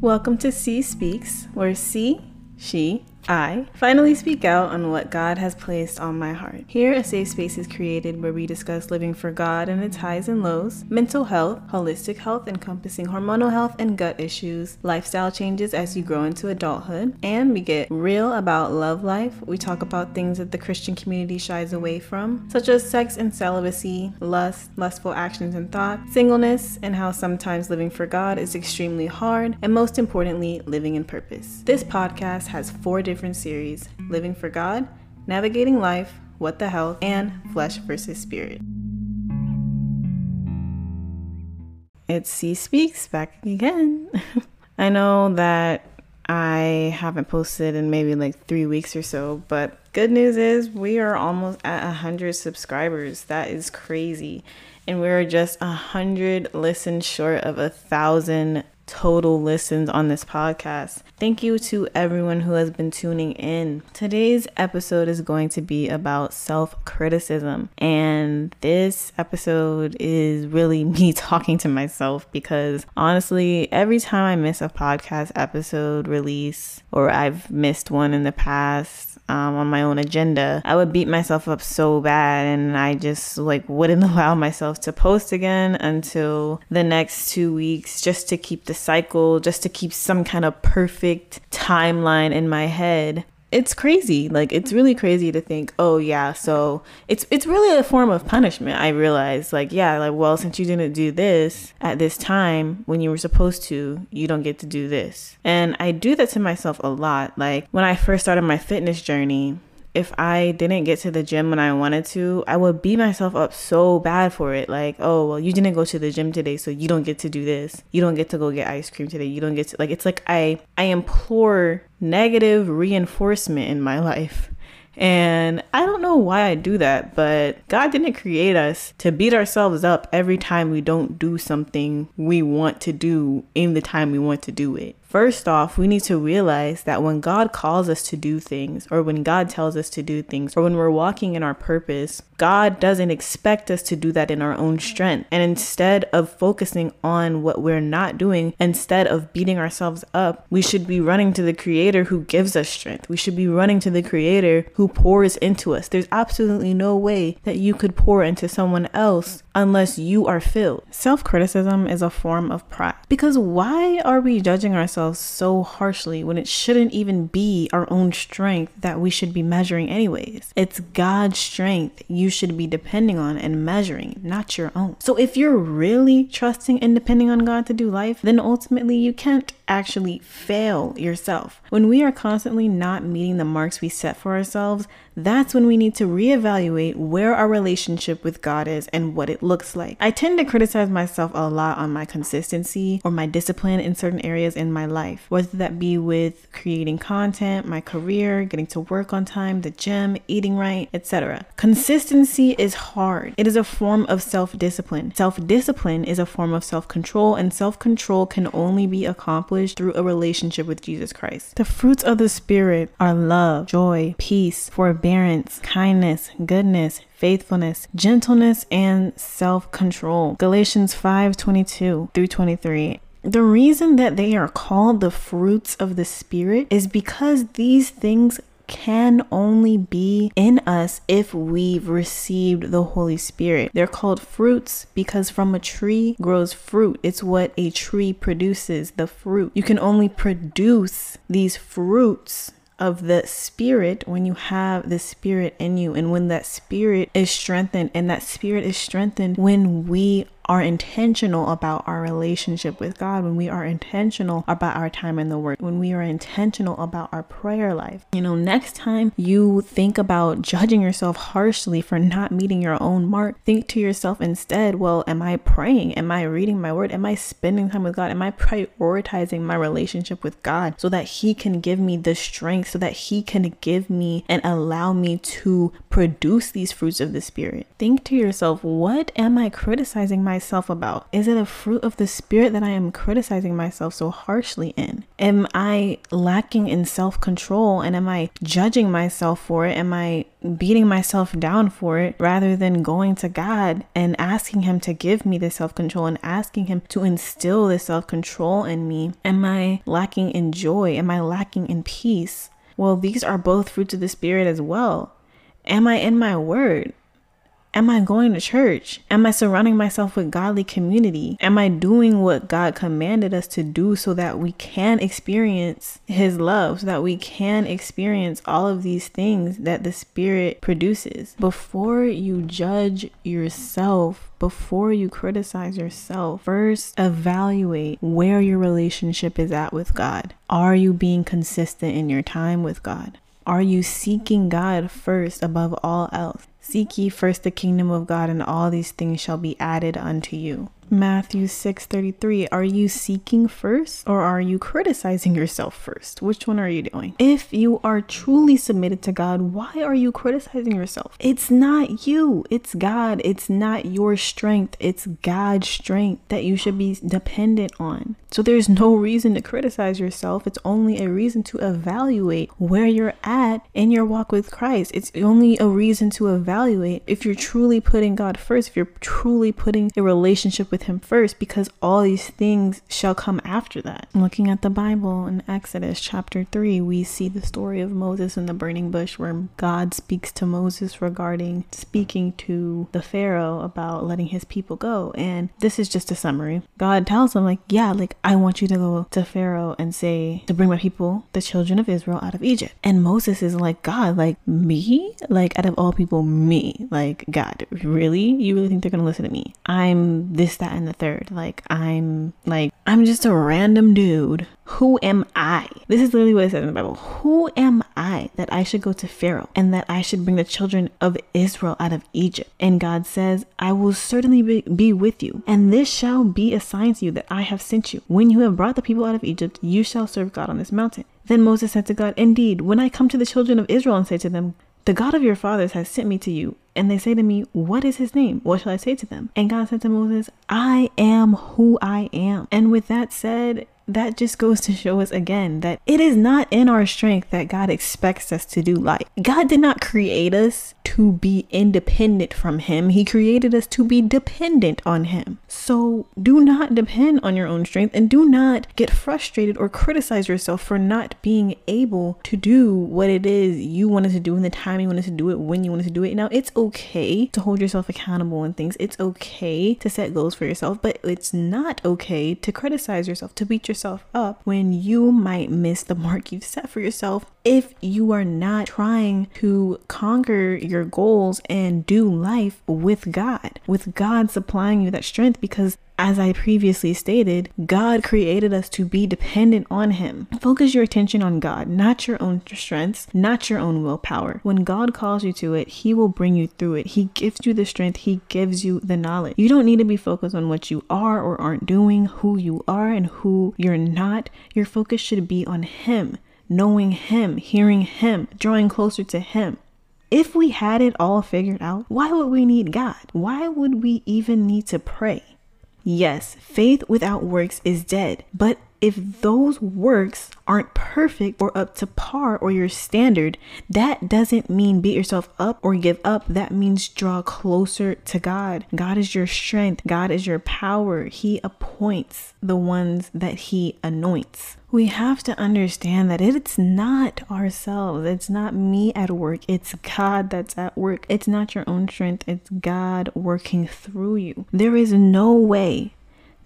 Welcome to Ci Speaks, where Ci, she, I finally speak out on what God has placed on my heart. Here, a safe space is created where we discuss living for God and its highs and lows, mental health, holistic health encompassing hormonal health and gut issues, lifestyle changes as you grow into adulthood, and we get real about love life. We talk about things that the Christian community shies away from, such as sex and celibacy, lust, lustful actions and thoughts, singleness, and how sometimes living for God is extremely hard, and most importantly, living in purpose. This podcast has four different series Living for God, Navigating Life, What the Health, and Flesh versus Spirit. It's Ci Speaks back again. I know that I haven't posted in maybe like three weeks or so, but good news is we are almost at 100 subscribers. That is crazy. And we're just 100 listens short of a thousand total listens on this podcast. Thank you to everyone who has been tuning in. Today's episode is going to be about self criticism. And this episode is really me talking to myself because honestly, every time I miss a podcast episode release or I've missed one in the past, um, on my own agenda, I would beat myself up so bad and I just like wouldn't allow myself to post again until the next two weeks just to keep the cycle, just to keep some kind of perfect timeline in my head. It's crazy. Like it's really crazy to think oh yeah so it's it's really a form of punishment i realize. Like yeah like well since you didn't do this at this time when you were supposed to you don't get to do this. And i do that to myself a lot. Like when i first started my fitness journey if I didn't get to the gym when I wanted to, I would beat myself up so bad for it. Like, oh, well, you didn't go to the gym today, so you don't get to do this. You don't get to go get ice cream today. You don't get to like it's like I I implore negative reinforcement in my life. And I don't know why I do that, but God didn't create us to beat ourselves up every time we don't do something we want to do in the time we want to do it. First off, we need to realize that when God calls us to do things, or when God tells us to do things, or when we're walking in our purpose, God doesn't expect us to do that in our own strength. And instead of focusing on what we're not doing, instead of beating ourselves up, we should be running to the Creator who gives us strength. We should be running to the Creator who pours into us. There's absolutely no way that you could pour into someone else unless you are filled. Self criticism is a form of pride. Because why are we judging ourselves? ourselves so harshly when it shouldn't even be our own strength that we should be measuring, anyways. It's God's strength you should be depending on and measuring, not your own. So if you're really trusting and depending on God to do life, then ultimately you can't actually fail yourself. When we are constantly not meeting the marks we set for ourselves, that's when we need to reevaluate where our relationship with God is and what it looks like. I tend to criticize myself a lot on my consistency or my discipline in certain areas in my life, whether that be with creating content, my career, getting to work on time, the gym, eating right, etc. Consistency is hard. It is a form of self-discipline. Self-discipline is a form of self-control and self-control can only be accomplished through a relationship with Jesus Christ. The fruits of the spirit are love, joy, peace, forbearance, forbearance, kindness, goodness, faithfulness, gentleness, and self control. Galatians 5 22 through 23. The reason that they are called the fruits of the Spirit is because these things can only be in us if we've received the Holy Spirit. They're called fruits because from a tree grows fruit. It's what a tree produces, the fruit. You can only produce these fruits of the spirit when you have the spirit in you and when that spirit is strengthened and that spirit is strengthened when we are intentional about our relationship with God, when we are intentional about our time in the Word, when we are intentional about our prayer life. You know, next time you think about judging yourself harshly for not meeting your own mark, think to yourself instead, well, am I praying? Am I reading my Word? Am I spending time with God? Am I prioritizing my relationship with God so that He can give me the strength, so that He can give me and allow me to produce these fruits of the Spirit? Think to yourself, what am I criticizing myself? Myself about? Is it a fruit of the spirit that I am criticizing myself so harshly in? Am I lacking in self control and am I judging myself for it? Am I beating myself down for it rather than going to God and asking Him to give me the self control and asking Him to instill the self control in me? Am I lacking in joy? Am I lacking in peace? Well, these are both fruits of the Spirit as well. Am I in my word? Am I going to church? Am I surrounding myself with godly community? Am I doing what God commanded us to do so that we can experience His love, so that we can experience all of these things that the Spirit produces? Before you judge yourself, before you criticize yourself, first evaluate where your relationship is at with God. Are you being consistent in your time with God? Are you seeking God first above all else? Seek ye first the kingdom of God, and all these things shall be added unto you. Matthew 6:33 Are you seeking first or are you criticizing yourself first? Which one are you doing? If you are truly submitted to God, why are you criticizing yourself? It's not you, it's God. It's not your strength, it's God's strength that you should be dependent on. So there's no reason to criticize yourself. It's only a reason to evaluate where you're at in your walk with Christ. It's only a reason to evaluate if you're truly putting God first, if you're truly putting a relationship with with him first because all these things shall come after that. Looking at the Bible in Exodus chapter 3, we see the story of Moses in the burning bush where God speaks to Moses regarding speaking to the Pharaoh about letting his people go. And this is just a summary. God tells him, like, yeah, like, I want you to go to Pharaoh and say, to bring my people, the children of Israel, out of Egypt. And Moses is like, God, like, me? Like, out of all people, me? Like, God, really? You really think they're going to listen to me? I'm this, that, that, and the third. Like, I'm like, I'm just a random dude. Who am I? This is literally what it says in the Bible. Who am I that I should go to Pharaoh and that I should bring the children of Israel out of Egypt? And God says, I will certainly be, be with you, and this shall be a sign to you that I have sent you. When you have brought the people out of Egypt, you shall serve God on this mountain. Then Moses said to God, Indeed, when I come to the children of Israel and say to them, the God of your fathers has sent me to you. And they say to me, What is his name? What shall I say to them? And God said to Moses, I am who I am. And with that said, that just goes to show us again that it is not in our strength that God expects us to do life. God did not create us to be independent from Him, He created us to be dependent on Him. So do not depend on your own strength and do not get frustrated or criticize yourself for not being able to do what it is you wanted to do in the time you wanted to do it, when you wanted to do it. Now, it's okay to hold yourself accountable and things, it's okay to set goals for yourself, but it's not okay to criticize yourself, to beat yourself yourself up when you might miss the mark you've set for yourself if you are not trying to conquer your goals and do life with God, with God supplying you that strength because as I previously stated, God created us to be dependent on Him. Focus your attention on God, not your own strengths, not your own willpower. When God calls you to it, He will bring you through it. He gives you the strength, He gives you the knowledge. You don't need to be focused on what you are or aren't doing, who you are and who you're not. Your focus should be on Him, knowing Him, hearing Him, drawing closer to Him. If we had it all figured out, why would we need God? Why would we even need to pray? Yes, faith without works is dead, but if those works aren't perfect or up to par or your standard, that doesn't mean beat yourself up or give up. That means draw closer to God. God is your strength, God is your power. He appoints the ones that He anoints we have to understand that it's not ourselves. It's not me at work. It's God that's at work. It's not your own strength. It's God working through you. There is no way,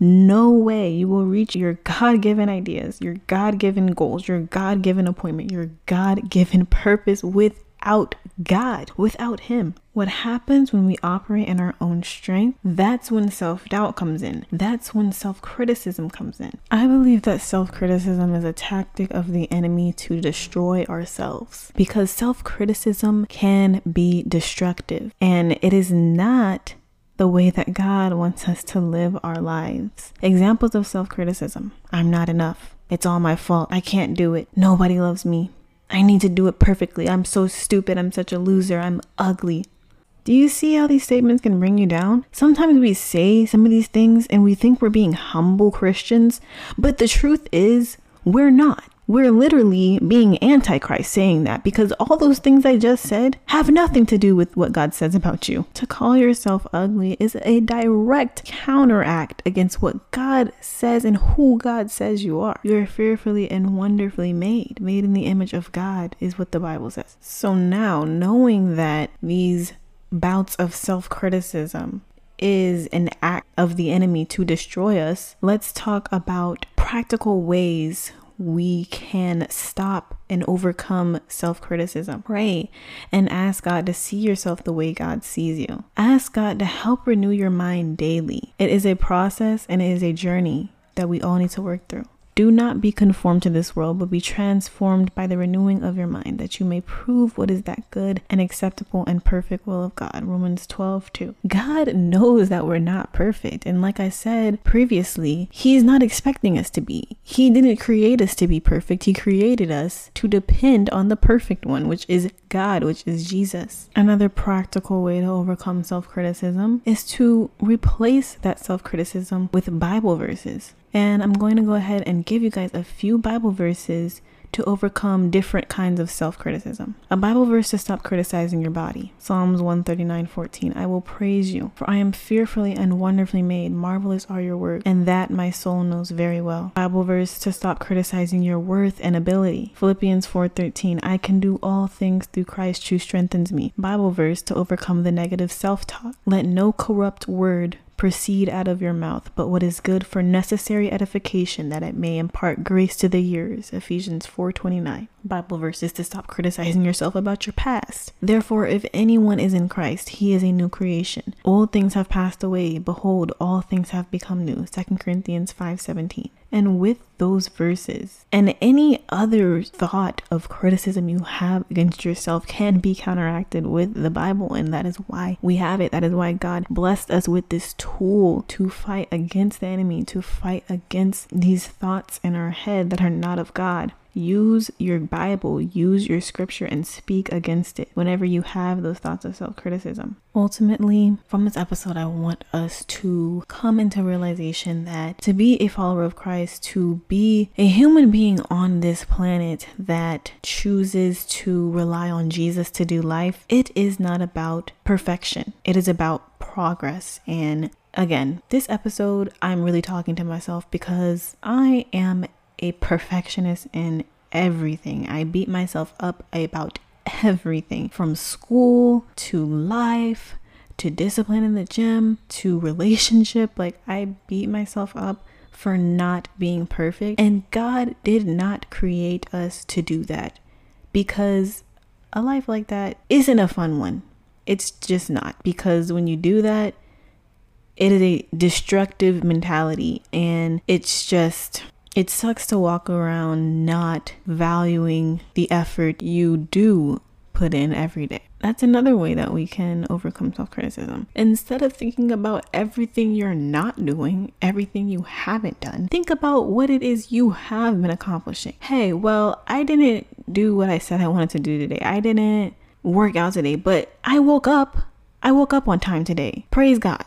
no way you will reach your God given ideas, your God given goals, your God given appointment, your God given purpose without God, without Him. What happens when we operate in our own strength? That's when self doubt comes in. That's when self criticism comes in. I believe that self criticism is a tactic of the enemy to destroy ourselves because self criticism can be destructive and it is not the way that God wants us to live our lives. Examples of self criticism I'm not enough. It's all my fault. I can't do it. Nobody loves me. I need to do it perfectly. I'm so stupid. I'm such a loser. I'm ugly. Do you see how these statements can bring you down? Sometimes we say some of these things and we think we're being humble Christians, but the truth is, we're not. We're literally being antichrist saying that because all those things I just said have nothing to do with what God says about you. To call yourself ugly is a direct counteract against what God says and who God says you are. You are fearfully and wonderfully made. Made in the image of God is what the Bible says. So now, knowing that these bouts of self criticism is an act of the enemy to destroy us, let's talk about practical ways we can stop and overcome self criticism. Pray and ask God to see yourself the way God sees you. Ask God to help renew your mind daily. It is a process and it is a journey that we all need to work through. Do not be conformed to this world, but be transformed by the renewing of your mind, that you may prove what is that good and acceptable and perfect will of God. Romans 12, 2. God knows that we're not perfect. And like I said previously, He's not expecting us to be. He didn't create us to be perfect. He created us to depend on the perfect one, which is God, which is Jesus. Another practical way to overcome self criticism is to replace that self criticism with Bible verses. And I'm going to go ahead and give you guys a few Bible verses to overcome different kinds of self criticism. A Bible verse to stop criticizing your body. Psalms 139 14. I will praise you, for I am fearfully and wonderfully made. Marvelous are your works, and that my soul knows very well. Bible verse to stop criticizing your worth and ability. Philippians 4 13. I can do all things through Christ who strengthens me. Bible verse to overcome the negative self talk. Let no corrupt word proceed out of your mouth, but what is good for necessary edification that it may impart grace to the hearers. Ephesians 4:29. Bible verses to stop criticizing yourself about your past. Therefore, if anyone is in Christ, he is a new creation. Old things have passed away, behold, all things have become new. 2 Corinthians 5:17. And with those verses and any other thought of criticism you have against yourself can be counteracted with the Bible. And that is why we have it. That is why God blessed us with this tool to fight against the enemy, to fight against these thoughts in our head that are not of God. Use your Bible, use your scripture, and speak against it whenever you have those thoughts of self criticism. Ultimately, from this episode, I want us to come into realization that to be a follower of Christ, to be a human being on this planet that chooses to rely on Jesus to do life, it is not about perfection, it is about progress and Again, this episode, I'm really talking to myself because I am a perfectionist in everything. I beat myself up about everything from school to life to discipline in the gym to relationship. Like, I beat myself up for not being perfect. And God did not create us to do that because a life like that isn't a fun one. It's just not. Because when you do that, it is a destructive mentality and it's just it sucks to walk around not valuing the effort you do put in every day. That's another way that we can overcome self criticism. Instead of thinking about everything you're not doing, everything you haven't done, think about what it is you have been accomplishing. Hey, well, I didn't do what I said I wanted to do today. I didn't work out today, but I woke up. I woke up on time today. Praise God.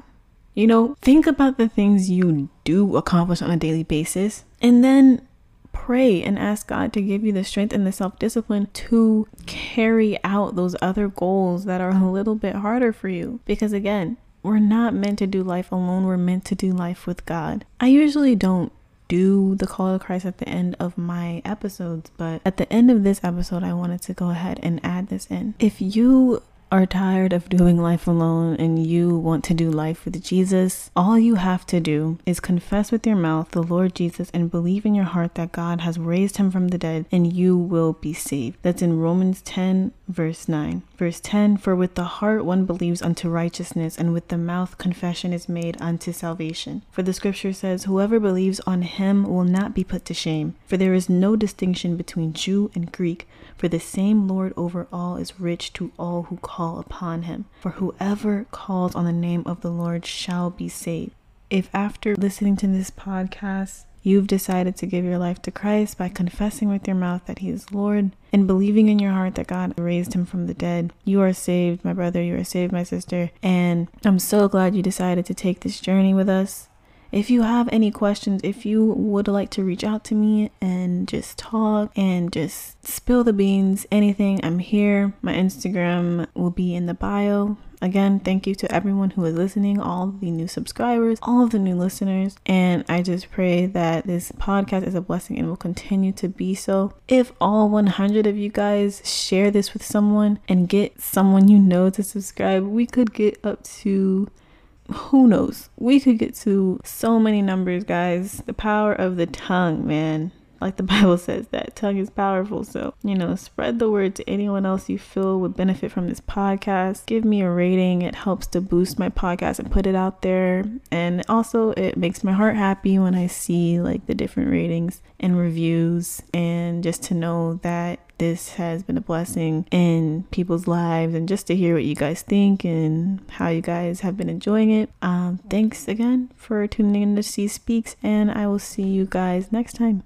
You know, think about the things you do accomplish on a daily basis and then pray and ask God to give you the strength and the self discipline to carry out those other goals that are a little bit harder for you. Because again, we're not meant to do life alone, we're meant to do life with God. I usually don't do the call of Christ at the end of my episodes, but at the end of this episode, I wanted to go ahead and add this in. If you are tired of doing life alone and you want to do life with Jesus, all you have to do is confess with your mouth the Lord Jesus and believe in your heart that God has raised him from the dead and you will be saved. That's in Romans 10, verse 9. Verse 10 For with the heart one believes unto righteousness, and with the mouth confession is made unto salvation. For the scripture says, Whoever believes on him will not be put to shame. For there is no distinction between Jew and Greek, for the same Lord over all is rich to all who call upon him. For whoever calls on the name of the Lord shall be saved. If after listening to this podcast, you've decided to give your life to Christ by confessing with your mouth that He is Lord and believing in your heart that God raised Him from the dead, you are saved, my brother. You are saved, my sister. And I'm so glad you decided to take this journey with us. If you have any questions, if you would like to reach out to me and just talk and just spill the beans, anything, I'm here. My Instagram will be in the bio. Again, thank you to everyone who is listening, all the new subscribers, all of the new listeners. And I just pray that this podcast is a blessing and will continue to be so. If all 100 of you guys share this with someone and get someone you know to subscribe, we could get up to who knows? We could get to so many numbers, guys. The power of the tongue, man. Like the Bible says, that tongue is powerful. So, you know, spread the word to anyone else you feel would benefit from this podcast. Give me a rating. It helps to boost my podcast and put it out there. And also, it makes my heart happy when I see like the different ratings and reviews, and just to know that this has been a blessing in people's lives and just to hear what you guys think and how you guys have been enjoying it. Um, thanks again for tuning in to Ci Speaks, and I will see you guys next time.